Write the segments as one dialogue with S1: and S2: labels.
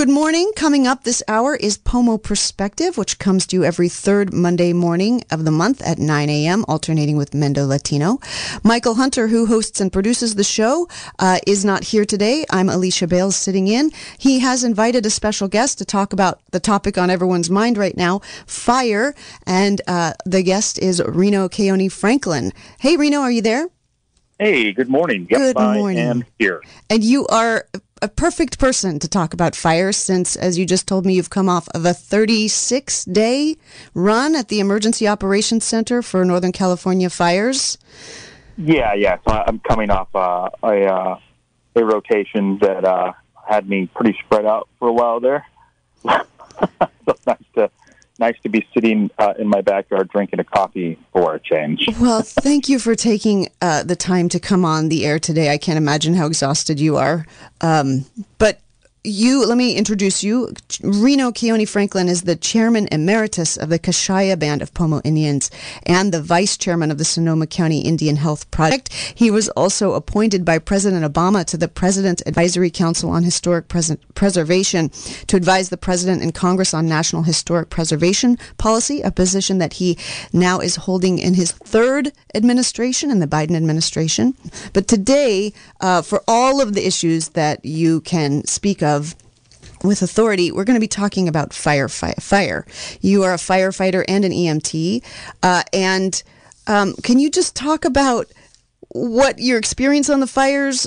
S1: good morning. Coming up this hour is Pomo Perspective, which comes to you every third Monday morning of the month at 9 a.m., alternating with Mendo Latino. Michael Hunter, who hosts and produces the show, uh, is not here today. I'm Alicia Bales sitting in. He has invited a special guest to talk about the topic on everyone's mind right now, fire, and uh, the guest is Reno Keoni Franklin. Hey, Reno, are you there?
S2: Hey, good morning. Yep,
S1: good morning.
S2: I am here.
S1: And you are a perfect person to talk about fire since, as you just told me, you've come off of a 36 day run at the Emergency Operations Center for Northern California fires.
S2: Yeah, yeah. So I'm coming off uh, a, uh, a rotation that uh, had me pretty spread out for a while there. so nice to nice to be sitting uh, in my backyard drinking a coffee for a change.
S1: well, thank you for taking uh, the time to come on the air today. I can't imagine how exhausted you are. Um, but you let me introduce you. Reno Keoni Franklin is the chairman emeritus of the Kashaya Band of Pomo Indians and the vice chairman of the Sonoma County Indian Health Project. He was also appointed by President Obama to the President's Advisory Council on Historic Pres- Preservation to advise the president and Congress on national historic preservation policy, a position that he now is holding in his third administration in the Biden administration. But today, uh, for all of the issues that you can speak of of with authority, we're going to be talking about fire. Fire. fire. You are a firefighter and an EMT, uh, and um, can you just talk about what your experience on the fires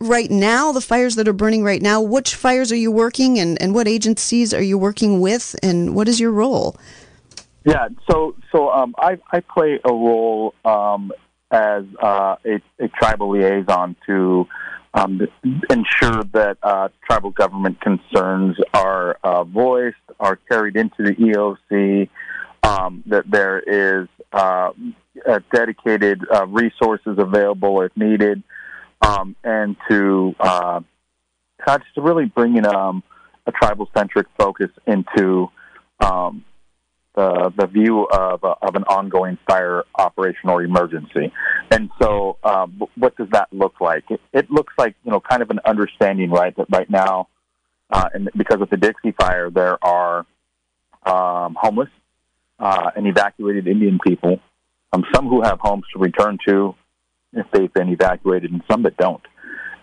S1: right now? The fires that are burning right now. Which fires are you working, and and what agencies are you working with, and what is your role?
S2: Yeah. So so um, I I play a role um, as uh, a, a tribal liaison to um, ensure that uh, tribal government concerns are uh, voiced, are carried into the EOC, um, that there is uh, dedicated uh, resources available if needed, um, and to uh, to really bring in um, a tribal centric focus into um, the the view of uh, of an ongoing fire operation or emergency. And so, um, what does that look like? It, it, looks like you know, kind of an understanding, right? That right now, uh, and because of the Dixie Fire, there are um, homeless uh, and evacuated Indian people, um, some who have homes to return to if they've been evacuated, and some that don't.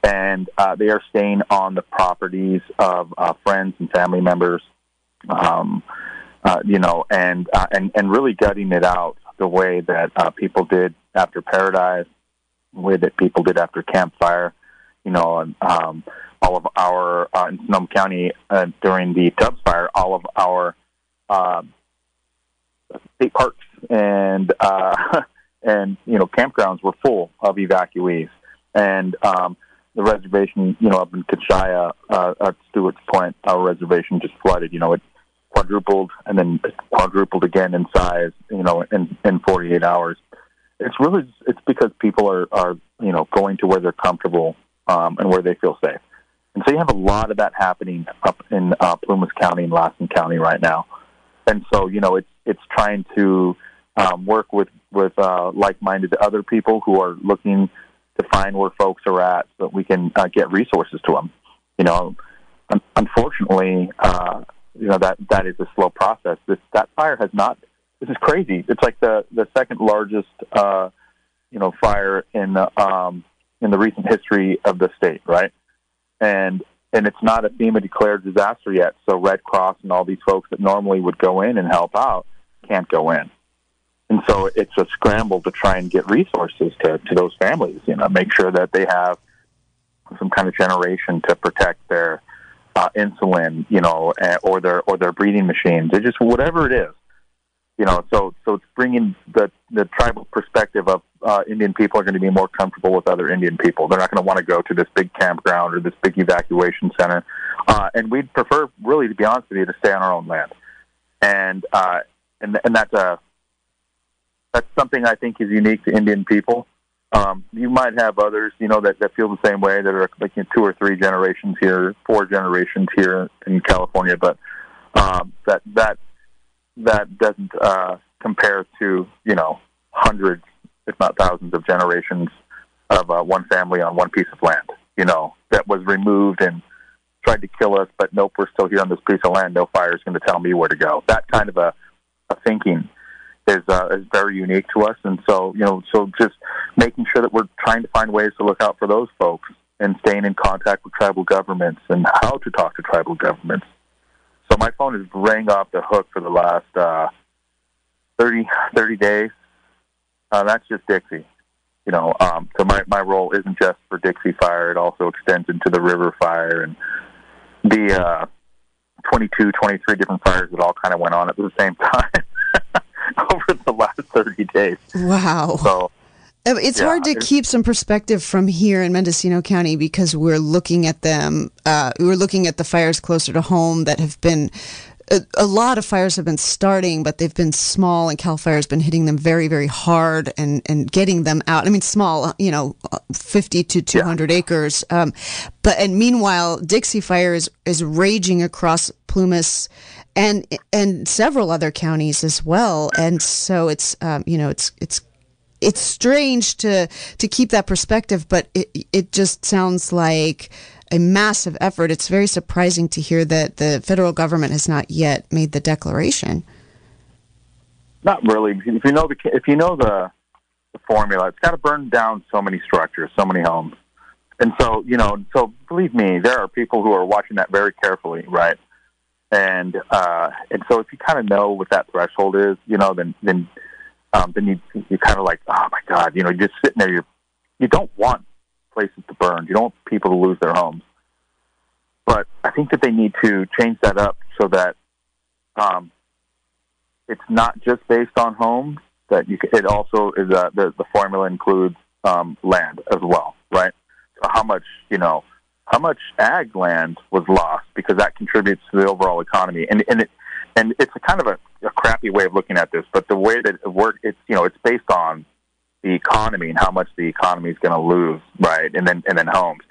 S2: And uh, they are staying on the properties of uh, friends and family members. Um, uh, you know, and uh, and and really gutting it out the way that uh, people did after Paradise, the way that people did after Camp Fire, you know, and um, all of our uh, in Sonoma County uh, during the Tubbs Fire, all of our uh, state parks and uh, and you know campgrounds were full of evacuees, and um, the reservation, you know, up in Kashaya, uh, at Stewart's Point, our reservation just flooded. You know, it quadrupled and then quadrupled again in size, you know, in, in 48 hours. It's really, it's because people are, are, you know, going to where they're comfortable um, and where they feel safe. And so you have a lot of that happening up in uh, Plumas County and Lassen County right now. And so, you know, it's, it's trying to um, work with, with uh, like-minded other people who are looking to find where folks are at so that we can uh, get resources to them. You know, unfortunately, uh, you know that that is a slow process. This that fire has not. This is crazy. It's like the the second largest uh, you know fire in the um, in the recent history of the state, right? And and it's not a FEMA declared disaster yet. So Red Cross and all these folks that normally would go in and help out can't go in. And so it's a scramble to try and get resources to, to those families, you know, make sure that they have some kind of generation to protect their uh, insulin, you know, uh, or their or their breathing machines. It's just whatever it is, you know. So so it's bringing the the tribal perspective of uh, Indian people are going to be more comfortable with other Indian people. They're not going to want to go to this big campground or this big evacuation center, uh, and we'd prefer, really, to be honest with you, to stay on our own land. And uh, and and that's a that's something I think is unique to Indian people. Um, you might have others, you know, that, that feel the same way that are like you know, two or three generations here, four generations here in California, but um, that that that doesn't uh, compare to you know hundreds, if not thousands, of generations of uh, one family on one piece of land. You know, that was removed and tried to kill us, but nope, we're still here on this piece of land. No fire is going to tell me where to go. That kind of a, a thinking is uh, is very unique to us, and so you know, so just making sure that we're trying to find ways to look out for those folks and staying in contact with tribal governments and how to talk to tribal governments. So my phone has rang off the hook for the last uh, 30, 30 days. Uh, that's just Dixie. You know, um, so my, my role isn't just for Dixie Fire; it also extends into the River Fire and the uh, 22, 23 different fires that all kind of went on at the same time over the last 30 days.
S1: Wow.
S2: So
S1: Uh, It's
S2: Yeah,
S1: hard to
S2: it's-
S1: keep some perspective from here in Mendocino County because we're looking at them. Uh, we're looking at the fires closer to home that have been. A, a lot of fires have been starting, but they've been small, and Cal Fire has been hitting them very, very hard and, and getting them out. I mean, small, you know, uh, 50 to 200 acres. Um, but and meanwhile, Dixie Fire is, is raging across Plumas and and several other counties as well. And so it's um, you know it's it's it's strange to to keep that perspective, but it it just sounds like a massive effort. It's very surprising to hear that the federal government has not yet made the declaration.
S2: Not really. If you know the if you know the, the formula, it's got to burn down so many structures, so many homes, and so you know. So believe me, there are people who are watching that very carefully, right? And uh, and so if you kind of know what that threshold is, you know, then then um, then you you kind of like, oh my god, you know, you're just sitting there. You you don't want places to burn. You don't want people to lose their homes. But I think that they need to change that up so that um, it's not just based on homes. That you can, it also is a, the the formula includes um, land as well, right? So how much you know, how much ag land was lost because that contributes to the overall economy, and and it and it's a kind of a, a crappy way of looking at this, but the way that it works, it's you know, it's based on the economy and how much the economy is going to lose, right? And then and then homes.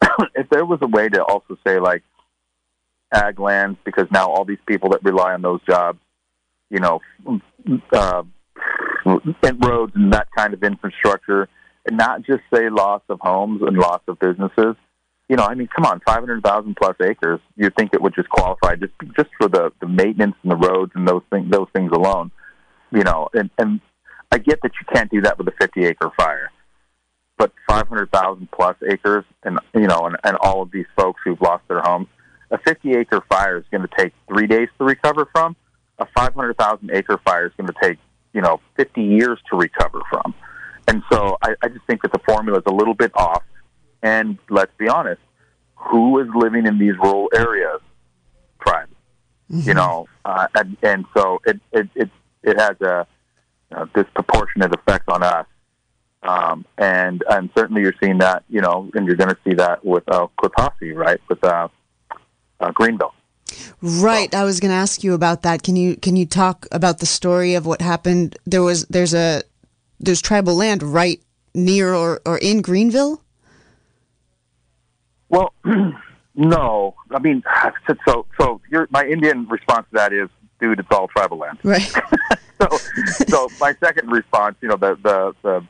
S2: if there was a way to also say like ag lands, because now all these people that rely on those jobs, you know, uh, and roads and that kind of infrastructure, and not just say loss of homes and loss of businesses. You know, I mean, come on, five hundred thousand plus acres. You think it would just qualify just just for the the maintenance and the roads and those things those things alone. You know, and and I get that you can't do that with a fifty acre fire, but five hundred thousand plus acres, and you know, and, and all of these folks who've lost their homes, a fifty acre fire is going to take three days to recover from. A five hundred thousand acre fire is going to take you know fifty years to recover from. And so I, I just think that the formula is a little bit off. And let's be honest, who is living in these rural areas? Tribes. You know, uh, and, and so it it it, it has a, a disproportionate effect on us. Um, and and certainly you're seeing that, you know, and you're going to see that with uh, Kotasi, right, with uh, uh, Greenville.
S1: Right. I was going to ask you about that. Can you can you talk about the story of what happened? There was there's a there's tribal land right near or, or in Greenville.
S2: Well, no, I mean, so so your my Indian response to that is, dude, it's all tribal land.
S1: Right.
S2: so, so my second response, you know, the the, the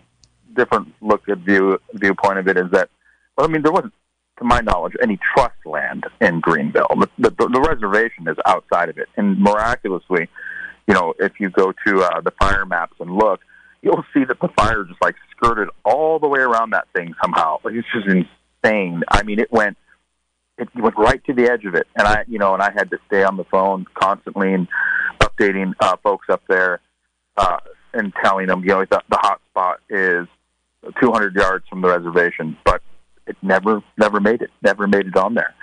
S2: different look at view viewpoint of it is that, well, I mean, there wasn't, to my knowledge, any trust land in Greenville. The, the, the reservation is outside of it, and miraculously, you know, if you go to uh, the fire maps and look, you'll see that the fire just like skirted all the way around that thing somehow. Like it's just insane. I mean, it went it went right to the edge of it, and I, you know, and I had to stay on the phone constantly and updating uh, folks up there uh, and telling them, you know, the, the hot spot is 200 yards from the reservation, but it never, never made it, never made it on there.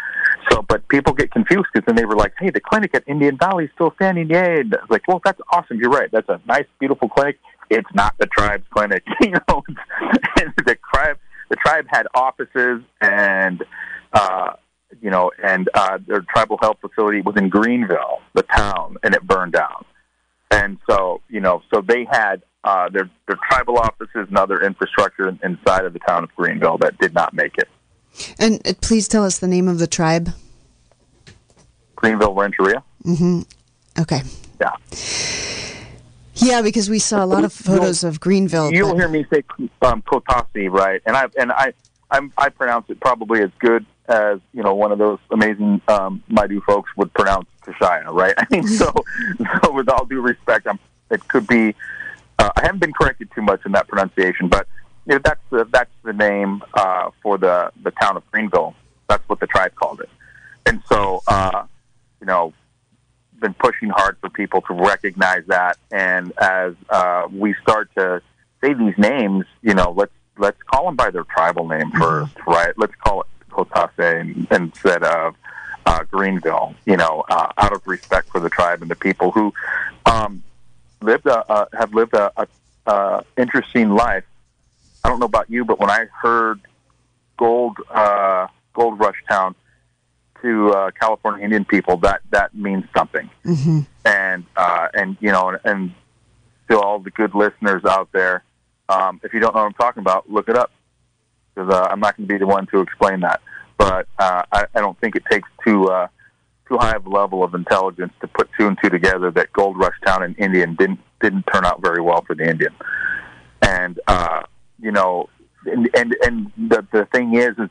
S2: So, but people get confused because then they were like, "Hey, the clinic at Indian Valley is still standing." Yay! And like, well, that's awesome. You're right. That's a nice, beautiful clinic. It's not the tribe's clinic, you know. the tribe, the tribe had offices and, uh, you know, and uh, their tribal health facility was in Greenville, the town, and it burned down. And so, you know, so they had uh, their their tribal offices and other infrastructure inside of the town of Greenville that did not make it.
S1: And uh, please tell us the name of the tribe.
S2: Greenville Rancheria.
S1: Okay.
S2: Yeah.
S1: Yeah, because we saw a lot of photos of Greenville.
S2: You'll
S1: but-
S2: hear me say um, Kotasi, right? And I and I I'm, I pronounce it probably as good as you know one of those amazing um, Maidu folks would pronounce Kashaya, right? I mean, so so with all due respect, I'm, it could be. Uh, I haven't been corrected too much in that pronunciation, but you know, that's the that's the name uh, for the the town of Greenville. That's what the tribe called it, and so uh, you know, been pushing hard for people to recognize that. And as uh, we start to say these names, you know, let's let's call them by their tribal name 1st mm-hmm. right? Let's call it Kotase instead of uh, Greenville. You know, uh, out of respect for the tribe and the people who um, lived a, uh, have lived a, a, a interesting life. I don't know about you, but when I heard Gold uh, Gold Rush Town to uh, California Indian people, that that means something. Mm-hmm. And uh, and you know, and, and to all the good listeners out there, um, if you don't know what I'm talking about, look it up because uh, I'm not going to be the one to explain that. But uh, I, I don't think it takes too uh, too high of a level of intelligence to put two and two together that Gold Rush Town and Indian didn't didn't turn out very well for the Indian. And uh, you know, and and, and the the thing is, is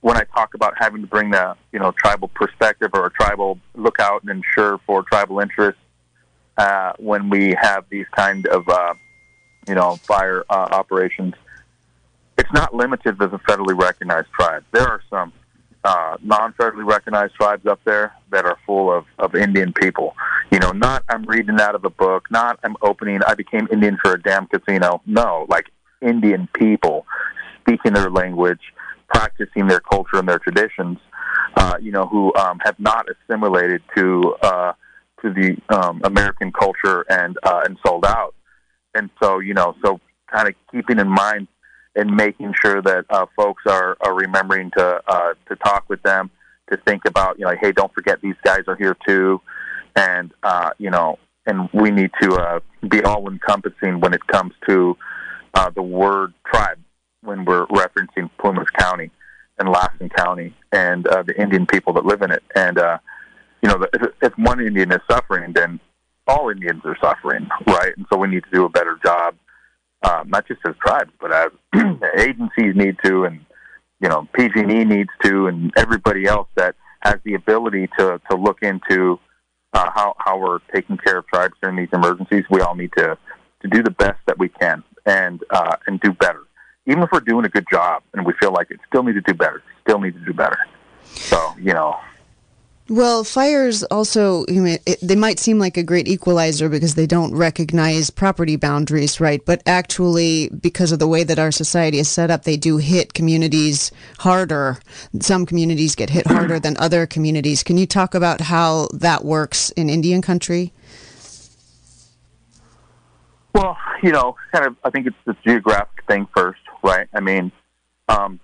S2: when I talk about having to bring the you know tribal perspective or a tribal lookout and ensure for tribal interests uh, when we have these kind of uh, you know fire uh, operations, it's not limited to the federally recognized tribes. There are some uh, non-federally recognized tribes up there that are full of, of Indian people. You know, not I'm reading out of a book, not I'm opening, I became Indian for a damn casino. No, like Indian people speaking their language, practicing their culture and their traditions, uh, you know, who um, have not assimilated to uh, to the um, American culture and uh, and sold out. And so, you know, so kind of keeping in mind and making sure that uh, folks are, are remembering to uh, to talk with them, to think about, you know, hey, don't forget these guys are here too, and uh, you know, and we need to uh, be all encompassing when it comes to uh, the word tribe when we're referencing Plumas County and Lassen County and uh, the Indian people that live in it. And uh, you know, if, one Indian is suffering, then all Indians are suffering, right? And so we need to do a better job, um, not just as tribes, but as agencies need to, and you know, PG&E needs to, and everybody else that has the ability to to look into uh, how how we're taking care of tribes during these emergencies. We all need to to do the best that we can and uh, and do better even if we're doing a good job and we feel like it, still need to do better. Still need to do better. So you know.
S1: Well, fires also, you know, it, they might seem like a great equalizer because they don't recognize property boundaries, right? But actually, because of the way that our society is set up, they do hit communities harder. Some communities get hit harder than other communities. Can you talk about how that works in Indian country?
S2: Well, you know, kind of, I think it's the geographic thing first, right? I mean, um,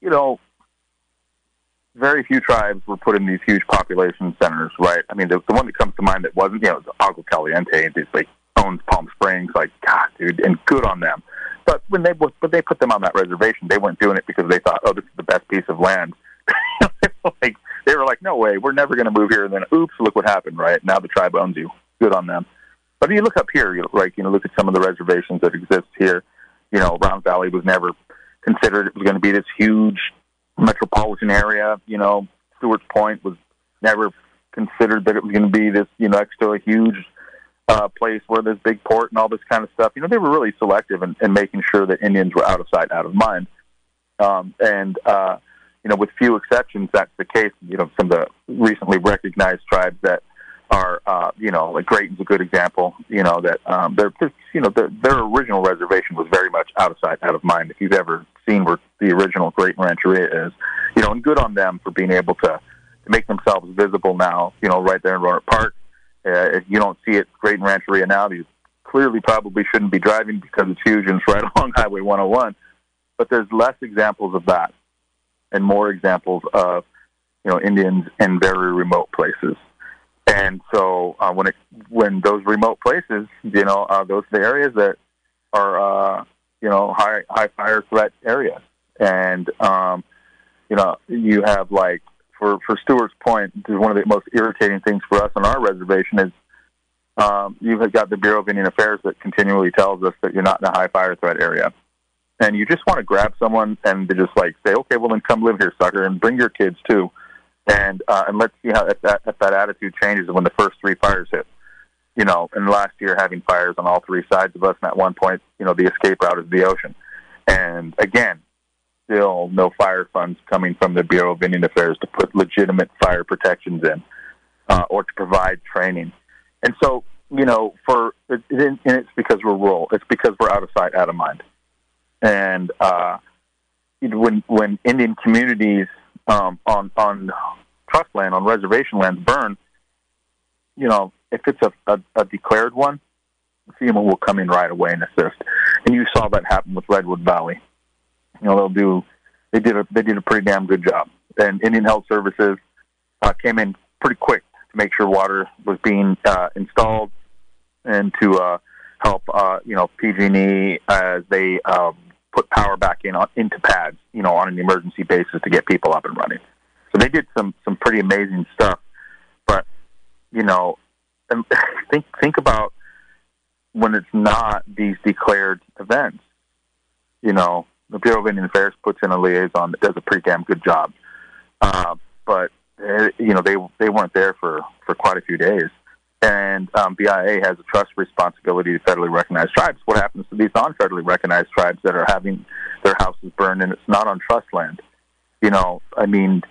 S2: you know, very few tribes were put in these huge population centers, right? I mean, the, the one that comes to mind that wasn't, you know, Agua Caliente, it's owns Palm Springs, like God, dude, and good on them. But when they but they put them on that reservation, they weren't doing it because they thought, oh, this is the best piece of land. like they were like, no way, we're never going to move here. And then, oops, look what happened, right? Now the tribe owns you. Good on them. But you look up here, you like you know, look at some of the reservations that exist here. You know, Round Valley was never considered it was going to be this huge metropolitan area. You know, Stewart's Point was never considered that it was going to be this you know next to a huge uh, place where there's big port and all this kind of stuff. You know, they were really selective in, in making sure that Indians were out of sight, out of mind. Um, and uh, you know, with few exceptions, that's the case. You know, some of the recently recognized tribes that are uh, you know like Graton's a good example. You know that um, their you know their, their original reservation was very much out of sight, out of mind. If you've ever seen where the original Graton Rancheria is, you know, and good on them for being able to make themselves visible now. You know, right there in Rohnert Park. Uh, if you don't see it, Graton Rancheria now, you clearly probably shouldn't be driving because it's huge and it's right along Highway 101. But there's less examples of that, and more examples of you know Indians in very remote places. And so uh, when it when those remote places, you know, uh, those are the areas that are uh, you know high high fire threat areas, and um, you know you have like for for Stewart's Point, one of the most irritating things for us on our reservation is um, you've got the Bureau of Indian Affairs that continually tells us that you're not in a high fire threat area, and you just want to grab someone and just like say, okay, well then come live here, sucker, and bring your kids too, and uh, and let's see how if that if that attitude changes when the first three fires hit. You know, and last year having fires on all three sides of us, and at one point, you know, the escape route is the ocean. And again, still no fire funds coming from the Bureau of Indian Affairs to put legitimate fire protections in uh, or to provide training. And so, you know, for it, it, it's because we're rural. It's because we're out of sight, out of mind. And uh, when when Indian communities um, on on trust land, on reservation lands burn, you know, if it's a, a, a declared one, FEMA will come in right away and assist. And you saw that happen with Redwood Valley. You know, they'll do. They did a they did a pretty damn good job. And Indian Health Services uh, came in pretty quick to make sure water was being uh, installed and to uh, help uh, you know PG&E as they um, put power back in on, into pads, you know, on an emergency basis to get people up and running. So they did some some pretty amazing stuff. But you know, think think about when it's not these declared events. You know, the Bureau of Indian Affairs puts in a liaison that does a pretty damn good job. Uh, but uh, you know, they they weren't there for for quite a few days. And um, BIA has a trust responsibility to federally recognized tribes. What happens to these non-federally recognized tribes that are having their houses burned and it's not on trust land? You know, I mean,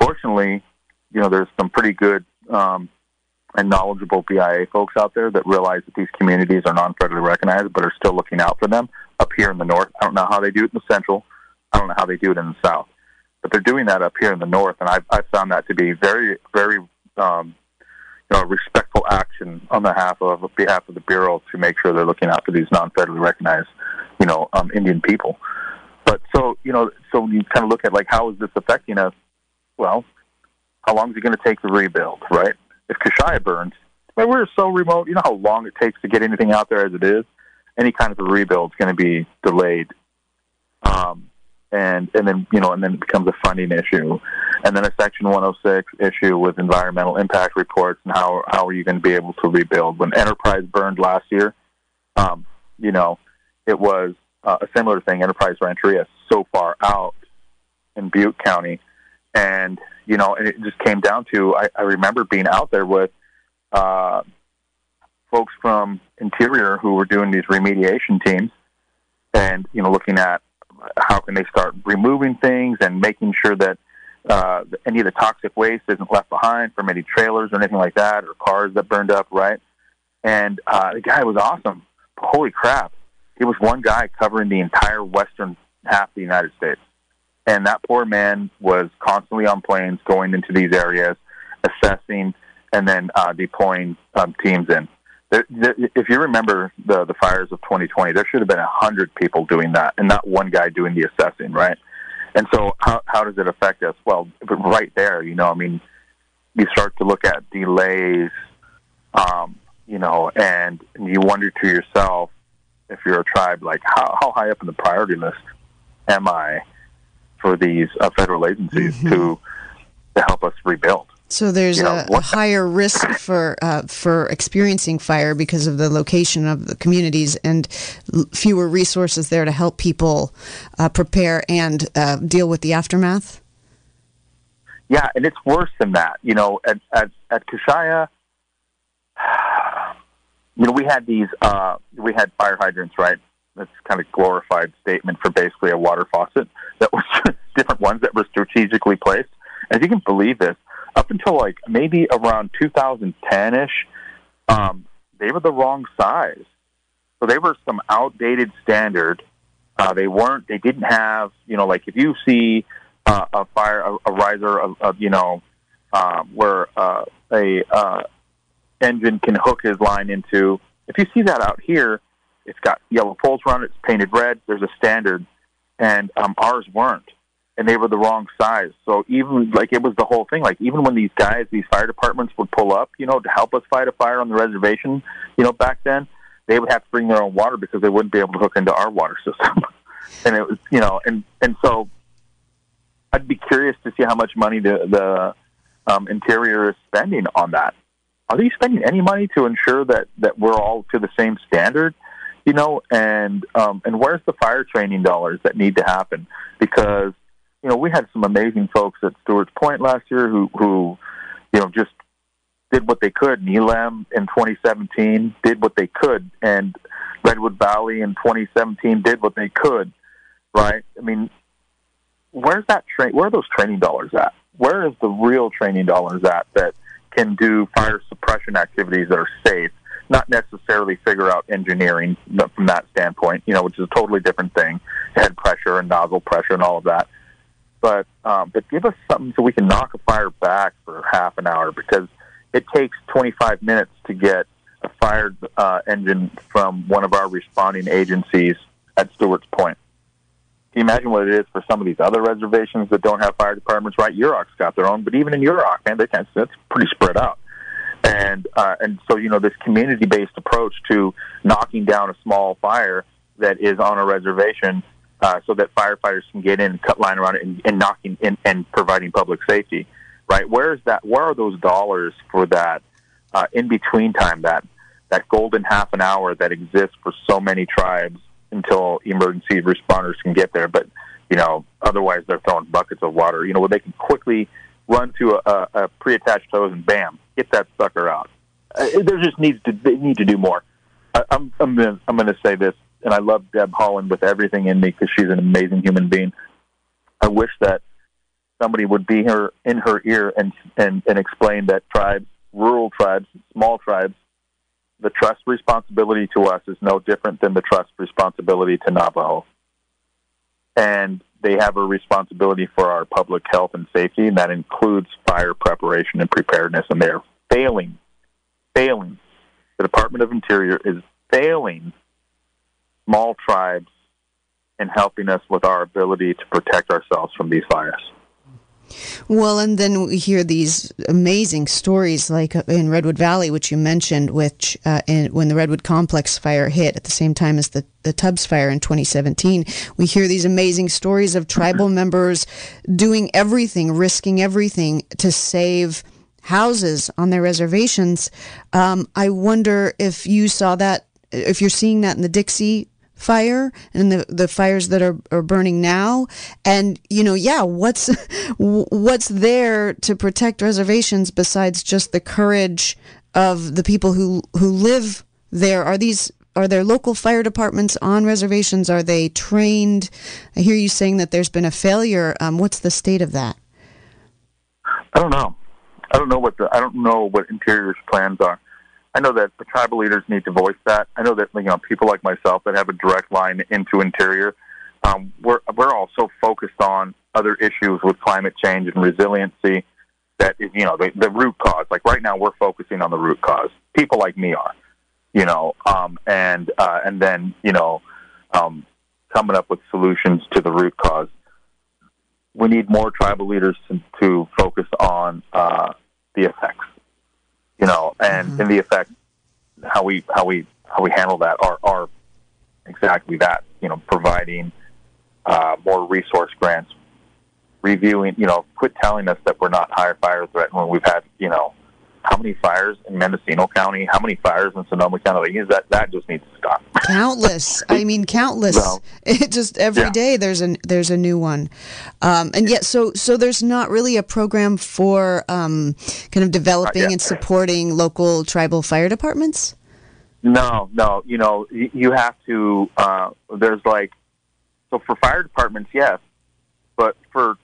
S2: fortunately, you know, there's some pretty good um, and knowledgeable BIA folks out there that realize that these communities are non-federally recognized, but are still looking out for them up here in the north. I don't know how they do it in the central. I don't know how they do it in the south, but they're doing that up here in the north, and I've, I've found that to be very, very, um, you know, respectful action on behalf of behalf of the bureau to make sure they're looking for these non-federally recognized, you know, um, Indian people. But so you know, so you kind of look at like how is this affecting us? Well, how long is it going to take to rebuild, right? if Kashaya burns, I we're so remote. You know how long it takes to get anything out there as it is. Any kind of a rebuild is going to be delayed, um, and and then you know, and then it becomes a funding issue, and then a Section 106 issue with environmental impact reports and how how are you going to be able to rebuild when Enterprise burned last year? Um, you know, it was uh, a similar thing. Enterprise Rancheria so far out in Butte County, and you know, and it just came down to I, I remember being out there with uh, folks from Interior who were doing these remediation teams, and you know, looking at how can they start removing things and making sure that uh, any of the toxic waste isn't left behind from any trailers or anything like that, or cars that burned up, right? And uh, the guy was awesome. Holy crap! It was one guy covering the entire western half of the United States and that poor man was constantly on planes going into these areas, assessing, and then uh, deploying um, teams in. There, there, if you remember the the fires of 2020, there should have been a hundred people doing that, and not one guy doing the assessing, right? And so, how how does it affect us? Well, right there, you know, I mean, you start to look at delays, um, you know, and you wonder to yourself, if you're a tribe, like how how high up in the priority list am I? for these uh, federal agencies mm-hmm. to to help us rebuild.
S1: So there's you know, a, a, higher risk for uh, for experiencing fire because of the location of the communities and l- fewer resources there to help people uh, prepare and uh, deal with the aftermath.
S2: Yeah, and it's worse than that. You know, at at, at Kashaya, you know, we had these uh, we had fire hydrants, right? That's kind of glorified statement for basically a water faucet that was different ones that were strategically placed. And if you can believe this, up until like maybe around 2010 ish, um, they were the wrong size. So they were some outdated standard. Uh, they weren't. They didn't have. You know, like if you see uh, a fire, a, a riser of, of you know, um, where uh, a uh, engine can hook his line into. If you see that out here, it's got yellow poles around it. It's painted red. There's a standard, and um, ours weren't, and they were the wrong size. So even like it was the whole thing. Like even when these guys, these fire departments would pull up, you know, to help us fight a fire on the reservation, you know, back then, they would have to bring their own water because they wouldn't be able to hook into our water system. and it was, you know, and and so I'd be curious to see how much money the the um, interior is spending on that. Are they spending any money to ensure that that we're all to the same standard? you know, and um, and where's the fire training dollars that need to happen? Because you know we had some amazing folks at Stewart's Point last year who who you know just did what they could. Elem in 2017 did what they could, and Redwood Valley in 2017 did what they could. Right? I mean, where's that train? Where are those training dollars at? Where is the real training dollars at that can do fire suppression activities that are safe? Not necessarily figure out engineering from that standpoint, you know, which is a totally different thing, head pressure and nozzle pressure and all of that. But um, but give us something so we can knock a fire back for half an hour because it takes 25 minutes to get a fire uh, engine from one of our responding agencies at Stewart's Point. Can you imagine what it is for some of these other reservations that don't have fire departments? Right, Yurok's got their own, but even in Yurok, man, they can't. that's pretty spread out. And uh, and so you know this community-based approach to knocking down a small fire that is on a reservation, uh, so that firefighters can get in, and cut line around it, and, and knocking in and providing public safety. Right, where is that? Where are those dollars for that uh, in between time? That that golden half an hour that exists for so many tribes until emergency responders can get there. But you know, otherwise they're throwing buckets of water. You know, where they can quickly run to a, a pre-attached hose and bam, get that sucker out. Uh, there just needs to they need to do more. I, I'm I'm gonna, I'm going to say this, and I love Deb Haaland with everything in me because she's an amazing human being. I wish that somebody would be her in her ear and and and explain that tribes, rural tribes, small tribes, the trust responsibility to us is no different than the trust responsibility to Navajo. And they have a responsibility for our public health and safety, and that includes fire preparation and preparedness. And they're failing, failing. The Department of Interior is failing small tribes in helping us with our ability to protect ourselves from these fires.
S1: Well, and then we hear these amazing stories, like uh, in Redwood Valley, which you mentioned, which uh, in, when the Redwood Complex fire hit at the same time as the, the Tubbs fire in 2017, we hear these amazing stories of tribal members doing everything, risking everything to save houses on their reservations. Um, I wonder if you saw that, if you're seeing that in the Dixie fire and the, the fires that are, are burning now. And you know yeah what's what's there to protect reservations besides just the courage of the people who who live there? Are these are there local fire departments on reservations? Are they trained? I hear you saying that there's been a failure. Um, what's the state of that?
S2: I don't know. I don't know what the i don't know what interior's plans are I know that the tribal leaders need to voice that. I know that you know people like myself that have a direct line into interior. Um, we're we're all so focused on other issues with climate change and resiliency that is you know the, the root cause. Like right now, we're focusing on the root cause. People like me are, you know, um, and uh, and then you know, um, coming up with solutions to the root cause. We need more tribal leaders to, to focus on uh, the effects you know, and mm-hmm. in the effect, how we how we how we handle that are are exactly that. You know, providing uh, more resource grants, reviewing. You know, quit telling us that we're not higher fire threat when we've had you know how many fires in Mendocino County, how many fires in Sonoma County. That that just needs to stop.
S1: Countless. I mean, countless. It just every yeah. day there's a there's a new one, um, and yet so so there's not really a program for um, kind of developing and supporting local tribal fire departments.
S2: No, no. You know, you have to. Uh, there's like so for fire departments, yes, but for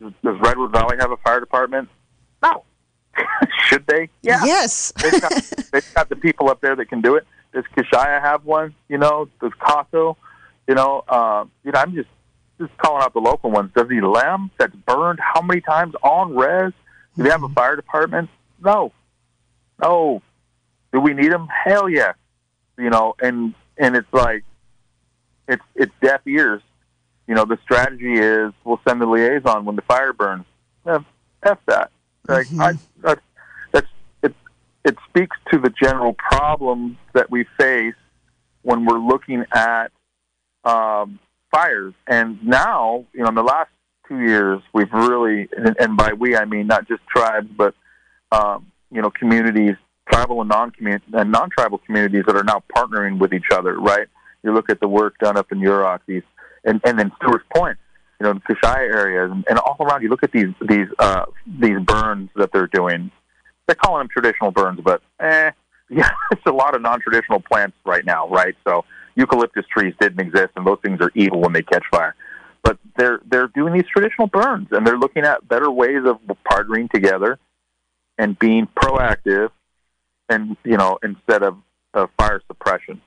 S2: does Redwood Valley have a fire department? Should they? Yeah.
S1: Yes.
S2: they've, got, they've got the people up there that can do it. Does Kashaya have one? You know, does Caso? You know, uh, you know, I'm just just calling out the local ones. Does the Lem that's burned how many times on res? Do they have a mm-hmm. fire department? No, no. Do we need them? Hell yeah. You know, and and it's like it's it's deaf ears. You know, the strategy is we'll send the liaison when the fire burns. F, F that. Like mm-hmm. I, that's, that's it. It speaks to the general problem that we face when we're looking at um, fires. And now, you know, in the last two years, we've really, and, and by we I mean not just tribes, but um, you know, communities tribal and non and non-tribal communities that are now partnering with each other. Right? You look at the work done up in Yurok, these, and and then Stewart's Point, you know, the Kashaya areas, and, and all around. You look at these these uh, these burns that they're doing. They're calling them traditional burns, but eh, yeah, it's a lot of non-traditional plants right now, right? So eucalyptus trees didn't exist, and those things are evil when they catch fire. But they're they're doing these traditional burns, and they're looking at better ways of partnering together and being proactive, and you know instead of, of fire suppression.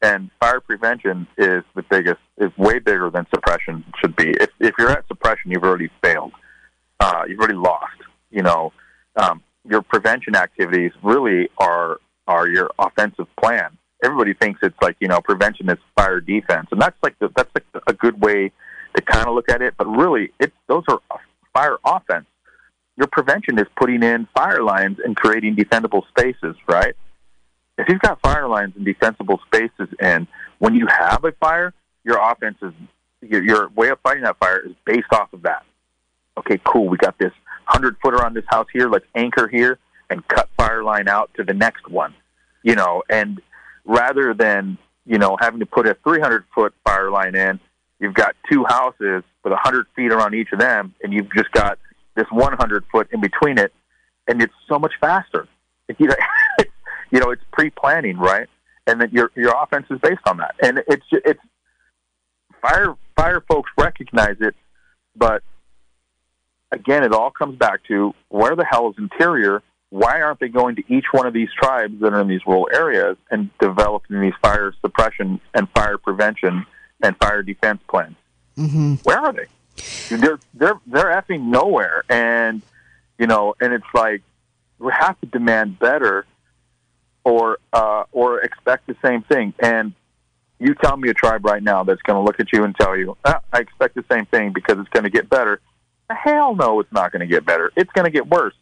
S2: And fire prevention is the biggest, is way bigger than suppression should be. If if you're at suppression, you've already failed. Uh, you've already lost. You know, um, your prevention activities really are are your offensive plan. Everybody thinks it's like you know prevention is fire defense, and that's like the, that's like a good way to kind of look at it. But really, it's those are fire offense. Your prevention is putting in fire lines and creating defendable spaces, right? If you've got fire lines and defensible spaces, and when you have a fire, your offense is your, your way of fighting that fire is based off of that. Okay, cool. We got this hundred footer on this house here. Let's anchor here and cut fire line out to the next one. You know, and rather than you know having to put a 300 foot fire line in, you've got two houses with a 100 feet around each of them, and you've just got this 100 foot in between it, and it's so much faster. You know, you know, it's pre-planning, right? And then your your offense is based on that, and it's it's fire fire folks recognize it, but again, it all comes back to where the hell is interior why aren't they going to each one of these tribes that are in these rural areas and developing these fire suppression and fire prevention and fire defense plans?
S1: Mm-hmm.
S2: Where are they? They're they're they're effing nowhere, and you know, and it's like we have to demand better, or uh, or expect the same thing. And you tell me a tribe right now that's going to look at you and tell you, ah, "I expect the same thing because it's going to get better." Hell no, it's not going to get better. It's going to get worse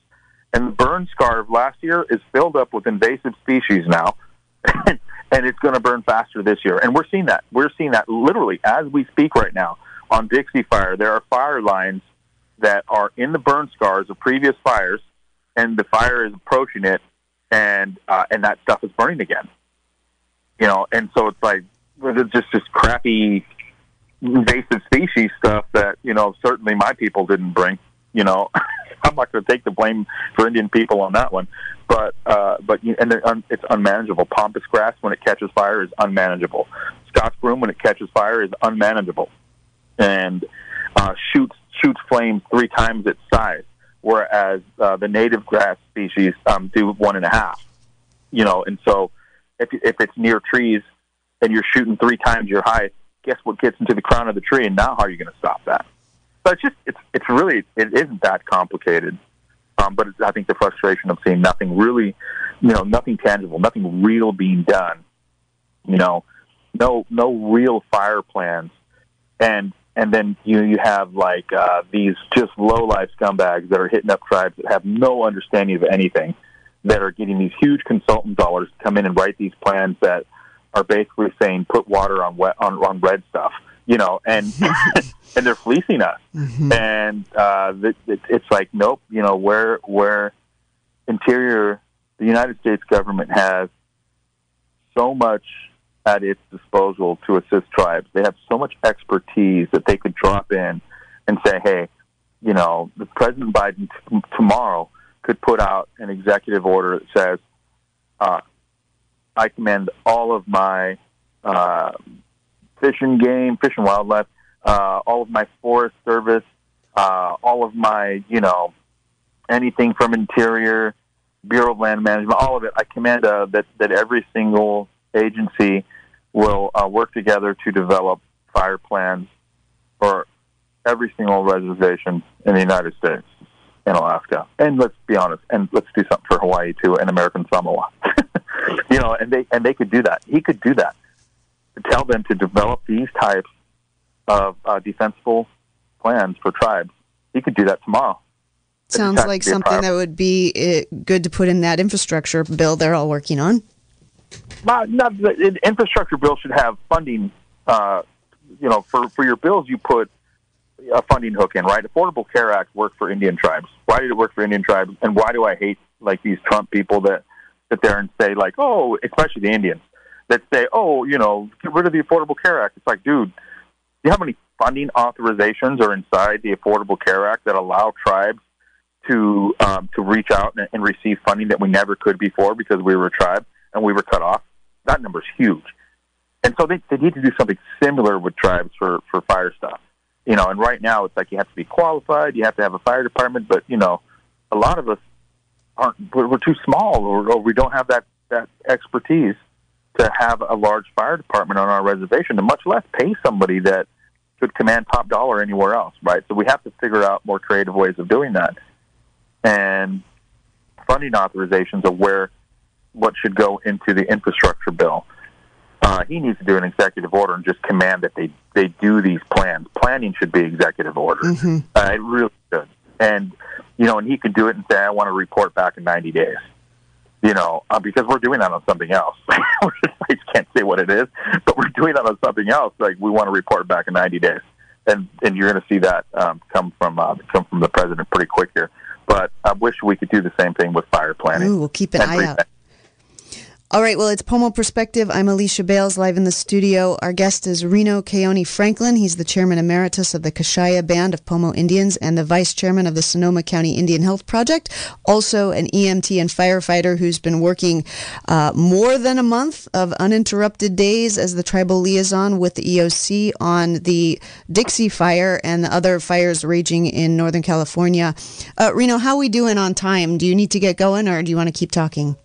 S2: and the burn scar of last year is filled up with invasive species now, and it's going to burn faster this year. And we're seeing that. We're seeing that literally as we speak right now on Dixie Fire. There are fire lines that are in the burn scars of previous fires, and the fire is approaching it, and uh, and that stuff is burning again. You know, and so it's like it's just this crappy invasive species stuff that you know certainly my people didn't bring. You know. I'm not going to take the blame for Indian people on that one, but uh, but and it's unmanageable. Pampas grass when it catches fire is unmanageable. Scotch broom when it catches fire is unmanageable, and uh, shoots shoots flames three times its size, whereas uh, the native grass species um, do one and a half. You know, and so if if it's near trees and you're shooting three times your height, guess what gets into the crown of the tree? And now how are you going to stop that? So it's just it's it's really it isn't that complicated. Um, but I think the frustration of seeing nothing really, you know, nothing tangible, nothing real being done. You know, no no real fire plans, and and then you you have like uh, these just low life scumbags that are hitting up tribes that have no understanding of anything, that are getting these huge consultant dollars to come in and write these plans that are basically saying put water on wet on, on red stuff you know, and and they're fleecing us, mm-hmm. and uh, it, it, it's like nope, you know, where where Interior, the United States government has so much at its disposal to assist tribes. They have so much expertise that they could drop in and say, hey, you know, the President Biden t- tomorrow could put out an executive order that says, uh, I commend all of my uh, fish and game, fish and wildlife, uh, all of my forest service, uh, all of my, you know, anything from interior, Bureau of Land Management, all of it. I command uh, that that every single agency will uh, work together to develop fire plans for every single reservation in the United States and Alaska. And let's be honest, and let's do something for Hawaii too, and American Samoa. you know, and they and they could do that. He could do that tell them to develop these types of uh, defensible plans for tribes. He could do that tomorrow.
S1: Sounds like something that would be uh, good to put in that infrastructure bill they're all working on.
S2: Well, not, the infrastructure bill should have funding. Uh, you know, for, for your bills, you put a funding hook in, right? Affordable Care Act worked for Indian tribes. Why did it work for Indian tribes? And why do I hate like these Trump people that sit there and say like, oh, especially the Indians that say, oh, you know, get rid of the Affordable Care Act. It's like, dude, you know how many funding authorizations are inside the Affordable Care Act that allow tribes to um, to reach out and, and receive funding that we never could before because we were a tribe and we were cut off? That number's huge. And so they, they need to do something similar with tribes for, for fire stuff. You know, and right now it's like you have to be qualified, you have to have a fire department, but you know, a lot of us aren't we're, too small or, or we don't have that that expertise to have a large fire department on our reservation, and much less pay somebody that could command top dollar anywhere else, right? So we have to figure out more creative ways of doing that. And funding authorizations are where what should go into the infrastructure bill. Uh, he needs to do an executive order and just command that they they do these plans. Planning should be executive order.
S1: Mm-hmm.
S2: Uh, it really should. And you know, and he could do it and say, "I want to report back in 90 days." You know, uh, because we're doing that on something else. I just can't say what it is, but we're doing that on something else. Like we want to report back in 90 days, and and you're going to see that um, come from uh, come from the president pretty quick here. But I wish we could do the same thing with fire planning.
S1: Ooh, we'll keep an eye out. All right, well, it's Pomo Perspective. I'm Alicia Bales, live in the studio. Our guest is Reno Keoni Franklin. He's the chairman emeritus of the Kashaya Band of Pomo Indians and the vice chairman of the Sonoma County Indian Health Project. Also, an EMT and firefighter who's been working uh, more than a month of uninterrupted days as the tribal liaison with the EOC on the Dixie Fire and the other fires raging in Northern California. Uh, Reno, how are we doing on time? Do you need to get going or do you want to keep talking?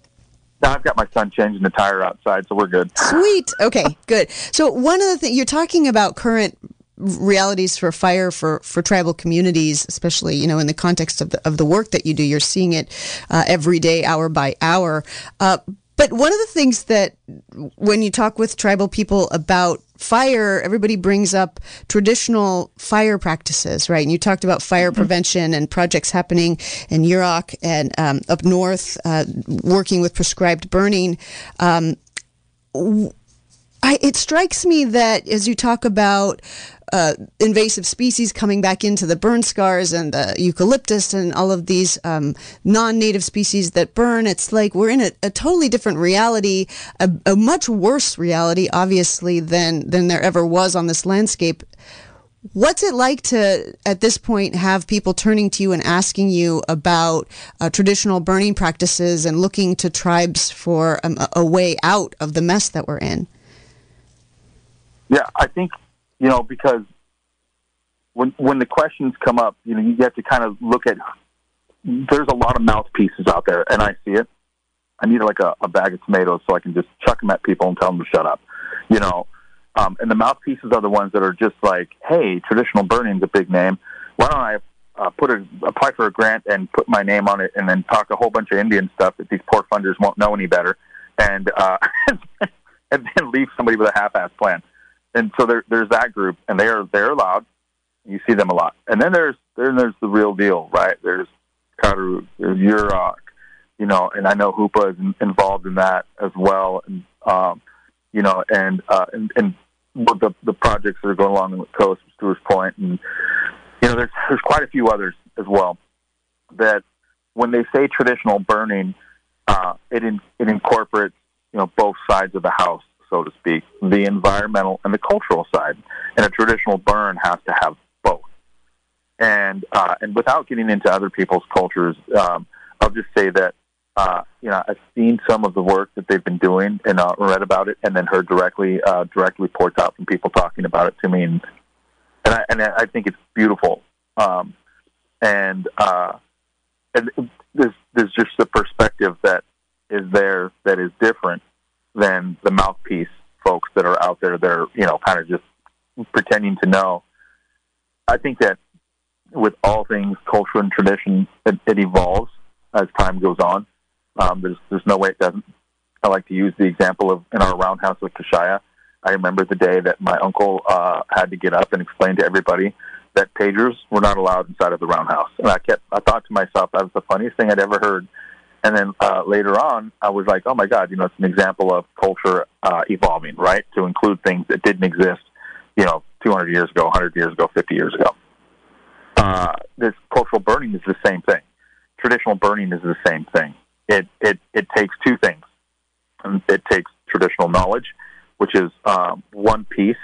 S2: I've got my son changing the tire outside, so we're good.
S1: Sweet. Okay, good. So one of the things you're talking about current realities for fire for, for tribal communities, especially you know in the context of the of the work that you do. You're seeing it uh, every day, hour by hour. Uh, but one of the things that when you talk with tribal people about fire, everybody brings up traditional fire practices, right? And you talked about fire mm-hmm. prevention and projects happening in Yurok and um, up north, uh, working with prescribed burning. Um, I, it strikes me that as you talk about uh, invasive species coming back into the burn scars and the eucalyptus and all of these um, non-native species that burn. It's like we're in a, a totally different reality, a, a, much worse reality, obviously, than than there ever was on this landscape. What's it like to, at this point, have people turning to you and asking you about uh, traditional burning practices and looking to tribes for um, a way out of the mess that we're in?
S2: Yeah, I think you know, because when when the questions come up, you know, you have to kind of look at. There's a lot of mouthpieces out there, and I see it. I need like a, a bag of tomatoes so I can just chuck them at people and tell them to shut up, you know. Um, and the mouthpieces are the ones that are just like, "Hey, traditional burning's a big name. Why don't I uh, put a apply for a grant and put my name on it, and then talk a whole bunch of Indian stuff that these poor funders won't know any better, and uh, and then leave somebody with a half-ass plan." And so there, there's that group, and they are they're allowed. You see them a lot, and then there's then there's the real deal, right? There's Karuk, there's Yurok, you know, and I know Hoopa is involved in that as well, and um, you know, and uh, and, and the the projects that are going along the coast, Stewart's Point, and you know, there's there's quite a few others as well. That when they say traditional burning, uh, it in, it incorporates you know both sides of the house so to speak, the environmental and the cultural side. And a traditional burn has to have both. And uh, and without getting into other people's cultures, um, I'll just say that uh, you know I've seen some of the work that they've been doing and uh, read about it, and then heard directly uh, direct reports out from people talking about it to me, and and I, and I think it's beautiful. Um, and uh, and there's there's just a perspective that is there that is different than the mouthpiece folks that are out there that are, you know, kind of just pretending to know. I think that with all things culture and tradition, it, it evolves as time goes on. Um, there's there's no way it doesn't. I like to use the example of in our roundhouse with Kashaya. I remember the day that my uncle uh, had to get up and explain to everybody that pagers were not allowed inside of the roundhouse, and I kept I thought to myself that was the funniest thing I'd ever heard and then uh, later on, I was like, oh my God, you know, it's an example of culture uh, evolving, right? To include things that didn't exist, you know, 200 years ago, 100 years ago, 50 years ago. Uh, this cultural burning is the same thing. Traditional burning is the same thing. it, it, it takes two things. It takes traditional knowledge, which is um, one piece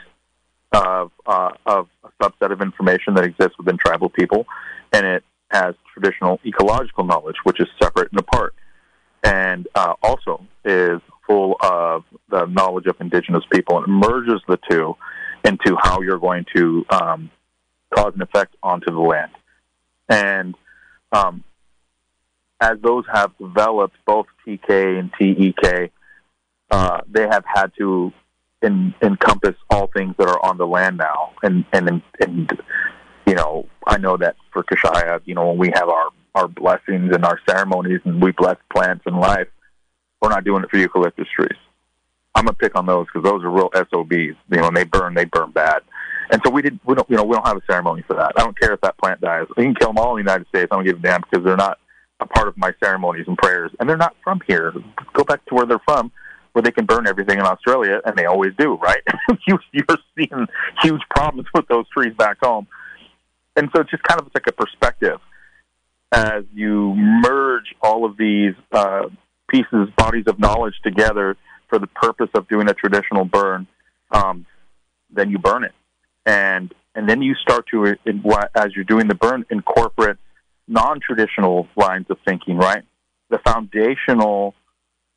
S2: of, uh, of a subset of information that exists within tribal people, and it has traditional ecological knowledge, which is separate and apart, and uh, also is full of the knowledge of indigenous people and merges the two into how you're going to um, cause an effect onto the land. And um, as those have developed, both TK and TEK, uh, they have had to encompass all things that are on the land now. And, and, and, know, I know that for Kashaya, you know, when we have our, our blessings and our ceremonies and we bless plants and life, we're not doing it for eucalyptus trees. I'm gonna pick on those because those are real SOBs. You know, when they burn, they burn bad. And so we did. We don't. You know, we don't have a ceremony for that. I don't care if that plant dies. We can kill them all in the United States. I don't give a damn because they're not a part of my ceremonies and prayers, and they're not from here. Go back to where they're from, where they can burn everything in Australia, and they always do. Right? you, you're seeing huge problems with those trees back home, and so it's just kind of like a perspective as you merge all of these uh, pieces, bodies of knowledge together for the purpose of doing a traditional burn. Um, then you burn it and and then you start to, as you're doing the burn, incorporate non-traditional lines of thinking. Right, the foundational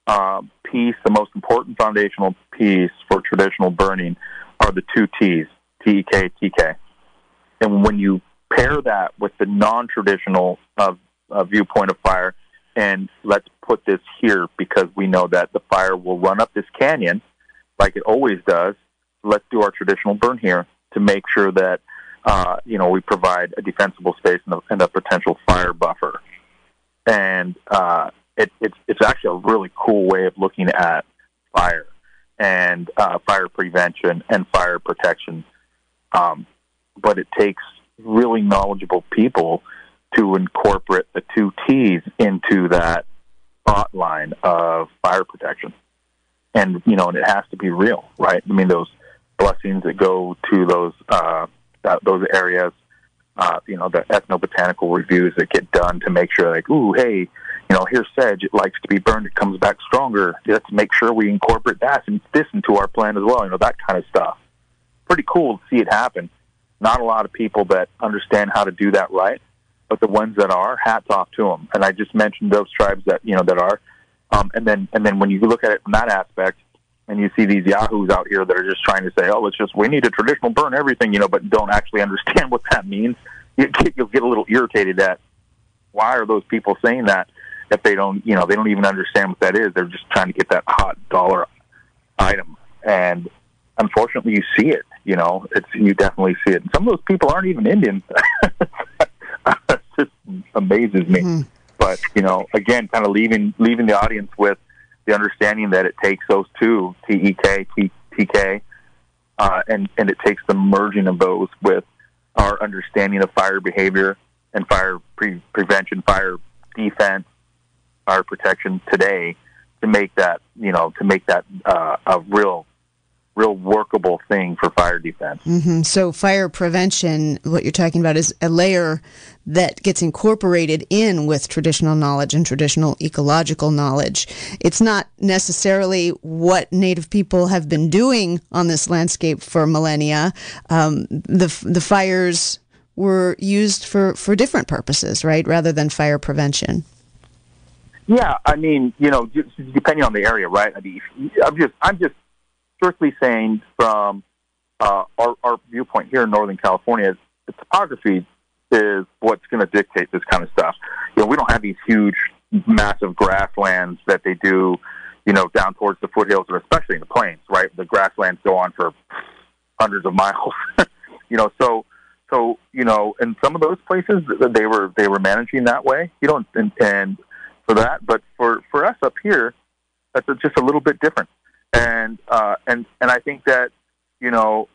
S2: uh, piece, the most important foundational piece for traditional burning, are the two T's: TEK, TK. And when you pair that with the non-traditional uh, uh, viewpoint of fire, and let's put this here because we know that the fire will run up this canyon like it always does. Let's do our traditional burn here to make sure that uh, you know we provide a defensible space and a, and a potential fire buffer. And uh, it, it's it's actually a really cool way of looking at fire and uh, fire prevention and fire protection. Um, but it takes really knowledgeable people to incorporate the two T's into that thought line of fire protection. And you know, and it has to be real, right? I mean, those blessings that go to those uh, that, those areas. Uh, you know, the ethnobotanical reviews that get done to make sure, like, ooh, hey, you know, here's sedge. It likes to be burned. It comes back stronger. Let's make sure we incorporate that and this into our plan as well. You know, that kind of stuff. Pretty cool to see it happen. Not a lot of people that understand how to do that right, but the ones that are, hats off to them. And I just mentioned those tribes that you know that are. Um, and then, and then when you look at it from that aspect, and you see these yahoos out here that are just trying to say, "Oh, it's just we need a traditional burn everything," you know, but don't actually understand what that means. You get, you'll get a little irritated at why are those people saying that if they don't, you know, they don't even understand what that is. They're just trying to get that hot dollar item, and unfortunately, you see it. You know, it's you definitely see it. And some of those people aren't even Indian. it just amazes me. Mm-hmm. But you know, again, kind of leaving leaving the audience with the understanding that it takes those two, TEK, TK, uh, and, and it takes the merging of those with our understanding of fire behavior and fire pre- prevention, fire defense, fire protection today to make that, you know, to make that uh, a real real workable thing for fire defense.
S1: Mm-hmm. So, fire prevention, what you're talking about is a layer that gets incorporated in with traditional knowledge and traditional ecological knowledge. It's not necessarily what Native people have been doing on this landscape for millennia. Um, the the fires were used for for different purposes, right, rather than fire prevention.
S2: Yeah, I mean, you know, depending on the area, right? I mean, I'm just, I'm just strictly saying from uh, our, our viewpoint here in Northern California, the topography is what's going to dictate this kind of stuff. You know, we don't have these huge, massive grasslands that they do, you know, down towards the foothills or especially in the plains, right? The grasslands go on for hundreds of miles, you know. So, so you know, in some of those places, they were they were managing that way, you know, and, and for that. But for for us up here, that's just a little bit different and uh, and and I think that you know,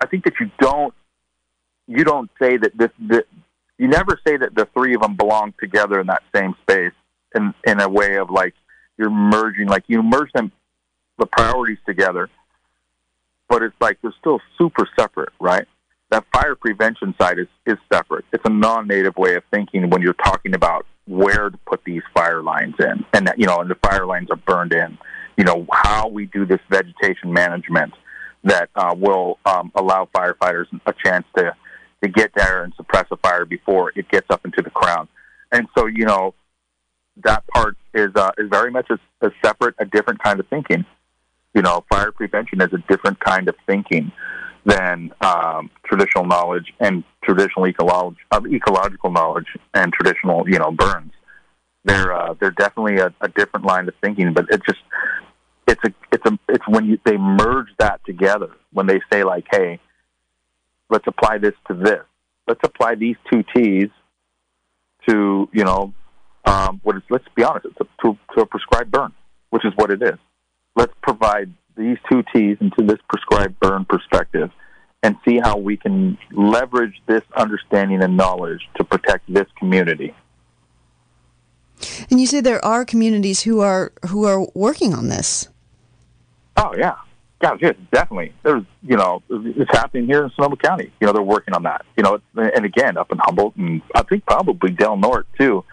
S2: I think that you don't you don't say that this that you never say that the three of them belong together in that same space in in a way of like you're merging like you merge them the priorities together, but it's like they're still super separate, right? That fire prevention side is is separate. It's a non-native way of thinking when you're talking about where to put these fire lines in, and that, you know, and the fire lines are burned in. You know how we do this vegetation management that uh, will um, allow firefighters a chance to to get there and suppress a fire before it gets up into the crown. And so, you know, that part is uh, is very much a, a separate, a different kind of thinking. You know, fire prevention is a different kind of thinking than um, traditional knowledge and traditional ecolog- uh, ecological knowledge and traditional, you know, burns. They're uh, they're definitely a, a different line of thinking, but it just it's a it's a it's when you, they merge that together when they say like, hey, let's apply this to this. Let's apply these two T's to you know um, what is. Let's be honest, it's a, to, to a prescribed burn, which is what it is. Let's provide these two T's into this prescribed burn perspective and see how we can leverage this understanding and knowledge to protect this community.
S1: And you say there are communities who are who are working on this.
S2: Oh yeah, yeah, yeah, definitely. There's, you know, it's happening here in Sonoma County. You know, they're working on that. You know, and again, up in Humboldt, and I think probably Del Norte too.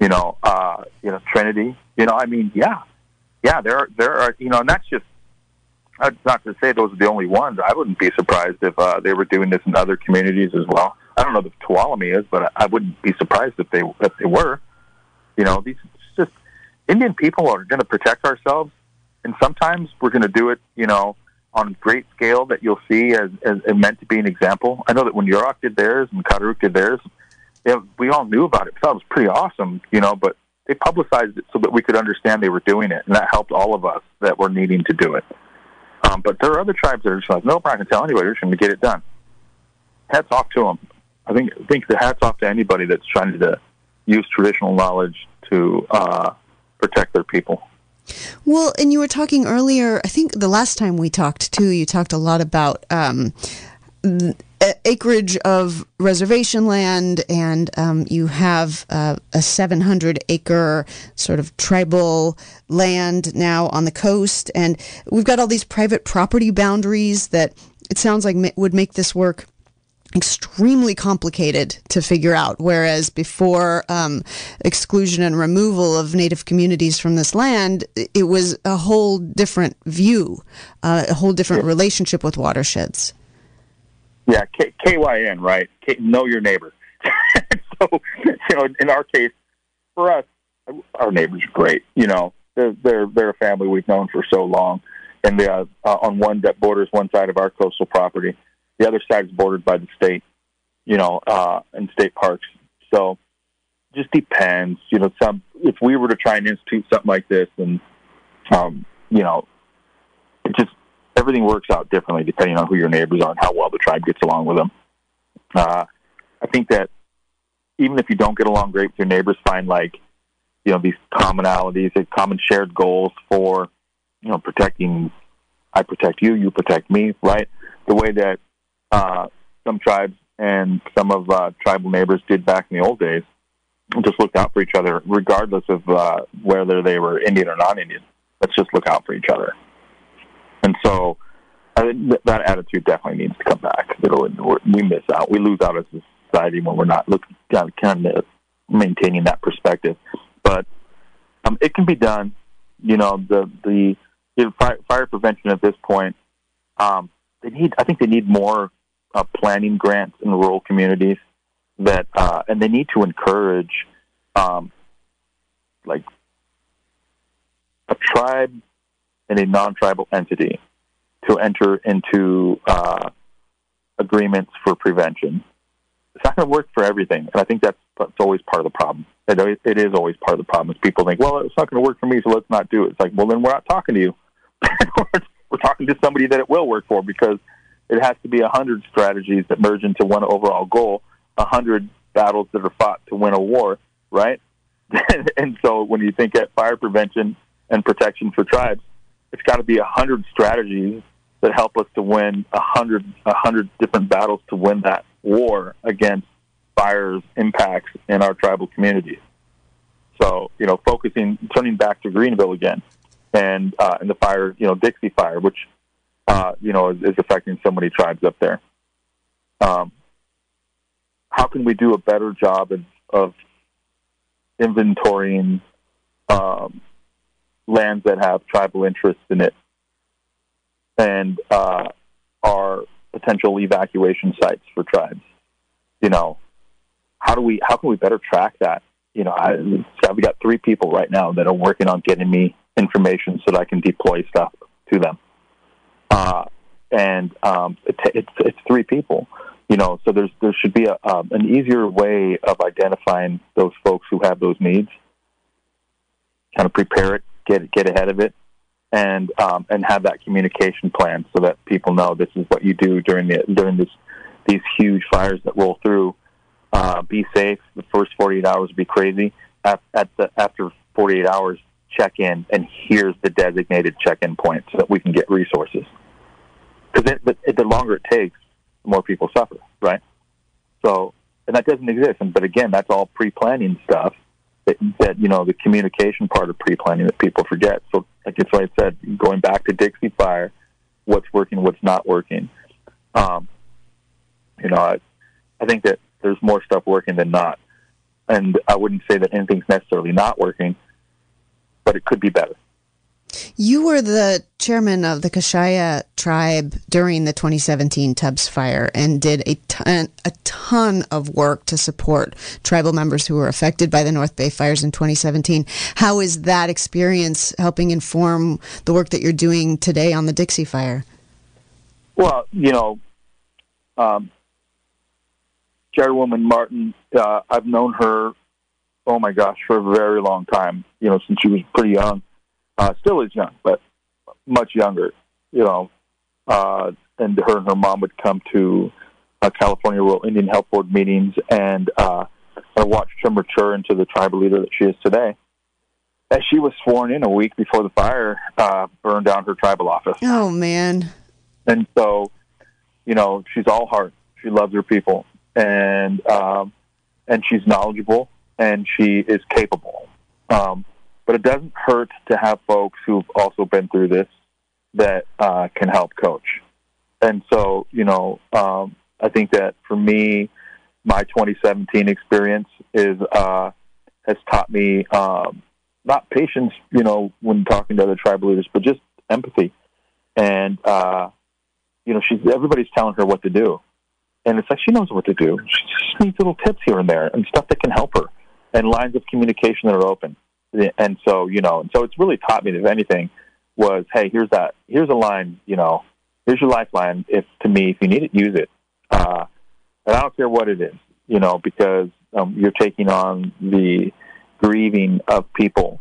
S2: You know, uh, you know, Trinity. You know, I mean, yeah, yeah. There, are, there are. You know, and that's just that's not to say those are the only ones. I wouldn't be surprised if uh, they were doing this in other communities as well. I don't know if Tuolumne is, but I wouldn't be surprised if they if they were. You know, these just Indian people are going to protect ourselves, and sometimes we're going to do it. You know, on a great scale that you'll see as, as, as meant to be an example. I know that when Yurok did theirs and Karuk did theirs, know, we all knew about it. Thought it was pretty awesome, you know, but they publicized it so that we could understand they were doing it, and that helped all of us that were needing to do it. Um, but there are other tribes that are just like, nope, I can tell anybody. We're just going to get it done. Hats off to them. I think I think the hats off to anybody that's trying to use traditional knowledge to uh, protect their people.
S1: Well, and you were talking earlier. I think the last time we talked too, you talked a lot about. Um, acreage of reservation land, and um, you have uh, a 700 acre sort of tribal land now on the coast. And we've got all these private property boundaries that it sounds like would make this work extremely complicated to figure out. Whereas before um, exclusion and removal of native communities from this land, it was a whole different view, uh, a whole different relationship with watersheds.
S2: Yeah, K- KYN, right? K- know your neighbor. so, you know, in our case, for us, our neighbors are great. You know, they're they're, they're a family we've known for so long, and they are uh, on one that borders one side of our coastal property. The other side is bordered by the state, you know, uh, and state parks. So, just depends. You know, some if we were to try and institute something like this, and um, you know, it just everything works out differently depending on who your neighbors are and how well the tribe gets along with them. Uh, I think that even if you don't get along great with your neighbors, find like you know these commonalities, and common shared goals for you know protecting. I protect you, you protect me, right? The way that uh, some tribes and some of uh, tribal neighbors did back in the old days, just looked out for each other, regardless of uh, whether they were Indian or non-Indian. Let's just look out for each other. And so I th- that attitude definitely needs to come back. It'll, we miss out. We lose out as a society when we're not looking kind of maintaining that perspective. But um, it can be done. You know, the the you know, fire, fire prevention at this point. Um, they need. I think they need more uh, planning grants in rural communities. That uh, and they need to encourage, um, like, a tribe and a non-tribal entity to enter into uh, agreements for prevention. It's not going to work for everything, and I think that's that's always part of the problem. It, it is always part of the problem. Is people think, well, it's not going to work for me, so let's not do it. It's like, well, then we're not talking to you. we're talking to somebody that it will work for because it has to be a hundred strategies that merge into one overall goal, a hundred battles that are fought to win a war, right? and so when you think at fire prevention and protection for tribes, it's got to be a hundred strategies that help us to win a hundred a hundred different battles to win that war against fires impacts in our tribal communities. So you know, focusing, turning back to Greenville again, and uh, and the fire, you know, Dixie Fire, which uh, you know is, is affecting so many tribes up there. Um, how can we do a better job of, of inventorying um, lands that have tribal interests in it and uh, are potential evacuation sites for tribes. You know, how do we how can we better track that? You know, I, I've got three people right now that are working on getting me information so that I can deploy stuff to them. Uh, and um, it, it's it's three people. You know, so there's there should be a um, an easier way of identifying those folks who have those needs. Kind of prepare it, get get ahead of it, and um, and have that communication plan so that people know this is what you do during the during this these huge fires that roll through. Uh, be safe. The first 48 hours will be crazy. At, at the after 48 hours, check in, and here's the designated check-in point so that we can get resources. Because the longer it takes, the more people suffer, right? So, and that doesn't exist. And, but again, that's all pre-planning stuff that, that you know the communication part of pre-planning that people forget. So, like it's like I said, going back to Dixie Fire, what's working, what's not working. Um, you know, I, I think that there's more stuff working than not, and I wouldn't say that anything's necessarily not working, but it could be better.
S1: You were the chairman of the Kashaya tribe during the 2017 Tubbs fire and did a ton, a ton of work to support tribal members who were affected by the North Bay fires in 2017. How is that experience helping inform the work that you're doing today on the Dixie fire?
S2: Well, you know, um, Chairwoman Martin, uh, I've known her, oh my gosh, for a very long time, you know, since she was pretty young uh, still is young, but much younger, you know. Uh, and her and her mom would come to uh, California Rural Indian Health Board meetings, and uh, I watched her mature into the tribal leader that she is today. As she was sworn in a week before the fire uh, burned down her tribal office.
S1: Oh man!
S2: And so, you know, she's all heart. She loves her people, and um, and she's knowledgeable, and she is capable. Um, but it doesn't hurt to have folks who've also been through this that uh, can help coach. And so, you know, um, I think that for me, my 2017 experience is uh, has taught me um, not patience, you know, when talking to other tribal leaders, but just empathy. And uh, you know, she's everybody's telling her what to do, and it's like she knows what to do. She just needs little tips here and there and stuff that can help her, and lines of communication that are open. And so you know, and so it's really taught me, that if anything, was hey, here's that, here's a line, you know, here's your lifeline. If to me, if you need it, use it, uh, and I don't care what it is, you know, because um, you're taking on the grieving of people,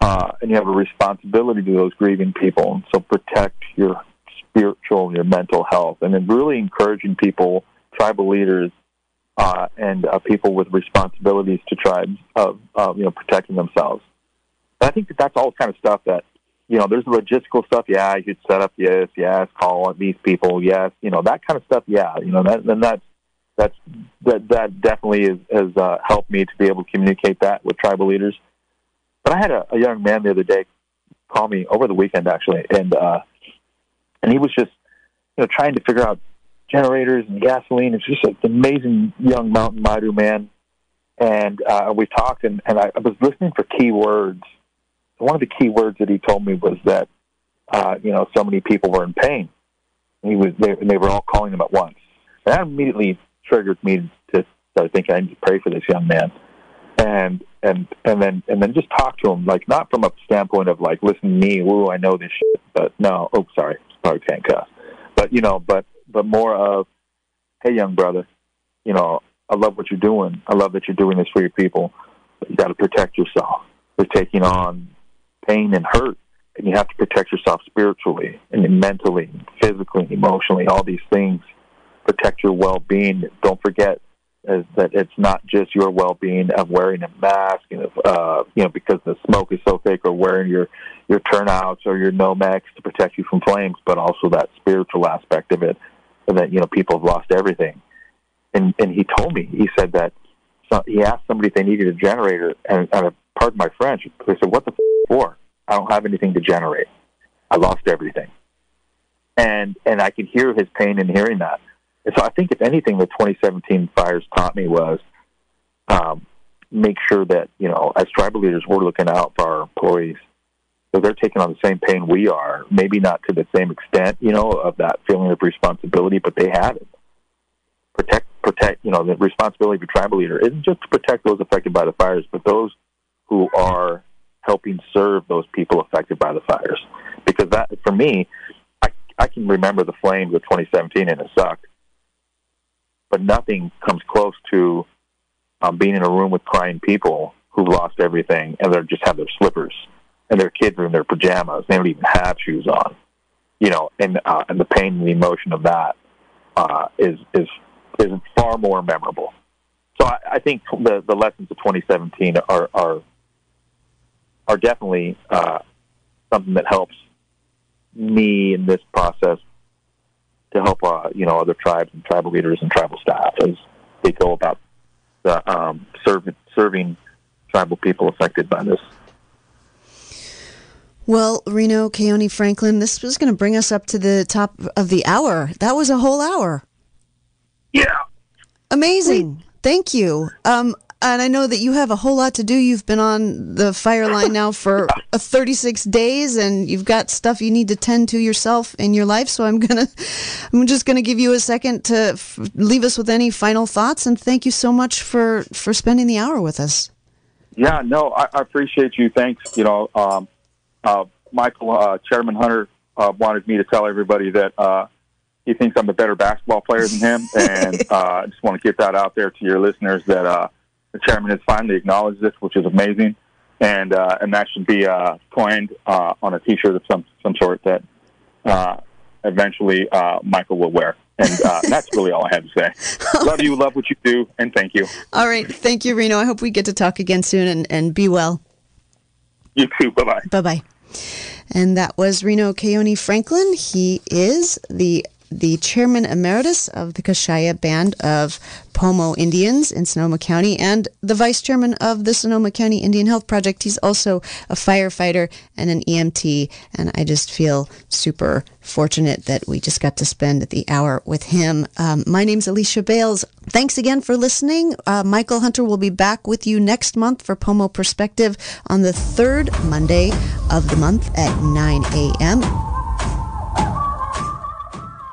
S2: uh, and you have a responsibility to those grieving people, and so protect your spiritual your mental health, and then really encouraging people, tribal leaders, uh, and uh, people with responsibilities to tribes of uh, you know protecting themselves. And I think that that's all kind of stuff that you know. There's the logistical stuff. Yeah, you set up. Yes, yes. Call these people. Yes, you know that kind of stuff. Yeah, you know that. Then that's that's that that definitely is, has uh, helped me to be able to communicate that with tribal leaders. But I had a, a young man the other day call me over the weekend actually, and uh, and he was just you know trying to figure out generators and gasoline. It's just an amazing young mountain Maidu man. And uh, we talked, and, and I, I was listening for key words. One of the key words that he told me was that, uh, you know, so many people were in pain. He was, they, they were all calling him at once. And that immediately triggered me to start thinking I need to pray for this young man. And and and then and then just talk to him like not from a standpoint of like listen to me, ooh, I know this shit, but no, oh sorry, probably can't cuss. But you know, but but more of, hey, young brother, you know, I love what you're doing. I love that you're doing this for your people. But you got to protect yourself. You're taking on pain and hurt, and you have to protect yourself spiritually and mentally, and physically, emotionally. All these things protect your well-being. Don't forget is that it's not just your well-being of wearing a mask and of, uh, you know because the smoke is so thick, or wearing your your turnouts or your Nomex to protect you from flames, but also that spiritual aspect of it that you know people have lost everything. And and he told me he said that so he asked somebody if they needed a generator, and, and pardon my French, they said, "What the f- for? I don't have anything to generate. I lost everything." And and I could hear his pain in hearing that. And so I think if anything, the 2017 fires taught me was um, make sure that you know as tribal leaders we're looking out for our employees. So they're taking on the same pain we are, maybe not to the same extent, you know, of that feeling of responsibility, but they have it. Protect, protect, you know, the responsibility of a tribal leader isn't just to protect those affected by the fires, but those who are helping serve those people affected by the fires. Because that, for me, I, I can remember the flames of 2017 and it sucked, but nothing comes close to um, being in a room with crying people who've lost everything and they just have their slippers and their kids are in their pajamas. They don't even have shoes on, you know, and uh, and the pain and the emotion of that uh, is is is far more memorable. So I, I think the the lessons of 2017 are are are definitely uh, something that helps me in this process to help uh, you know other tribes and tribal leaders and tribal staff as they go about the, um, serving serving tribal people affected by this.
S1: Well, Reno, Keoni, Franklin, this was going to bring us up to the top of the hour. That was a whole hour.
S2: Yeah.
S1: Amazing. Thank you. Um, and I know that you have a whole lot to do. You've been on the fire line now for 36 days, and you've got stuff you need to tend to yourself in your life. So I'm gonna, I'm just gonna give you a second to f- leave us with any final thoughts. And thank you so much for for spending the hour with us.
S2: Yeah, no, I, I appreciate you. Thanks. You know, um, uh, Michael, uh, Chairman Hunter uh, wanted me to tell everybody that uh, he thinks I'm a better basketball player than him, and uh, I just want to get that out there to your listeners that uh, the chairman has finally acknowledged this, which is amazing, and uh, and that should be uh, coined uh, on a T-shirt of some some sort that uh, eventually uh, Michael will wear. And uh, that's really all I have to say. love you, love what you do, and thank you.
S1: All right, thank you, Reno. I hope we get to talk again soon, and, and be well.
S2: You too. Bye bye.
S1: Bye bye. And that was Reno Keoni Franklin. He is the the chairman emeritus of the Kashaya Band of Pomo Indians in Sonoma County and the vice chairman of the Sonoma County Indian Health Project. He's also a firefighter and an EMT. And I just feel super fortunate that we just got to spend the hour with him. Um, my name's Alicia Bales. Thanks again for listening. Uh, Michael Hunter will be back with you next month for Pomo Perspective on the third Monday of the month at 9 a.m.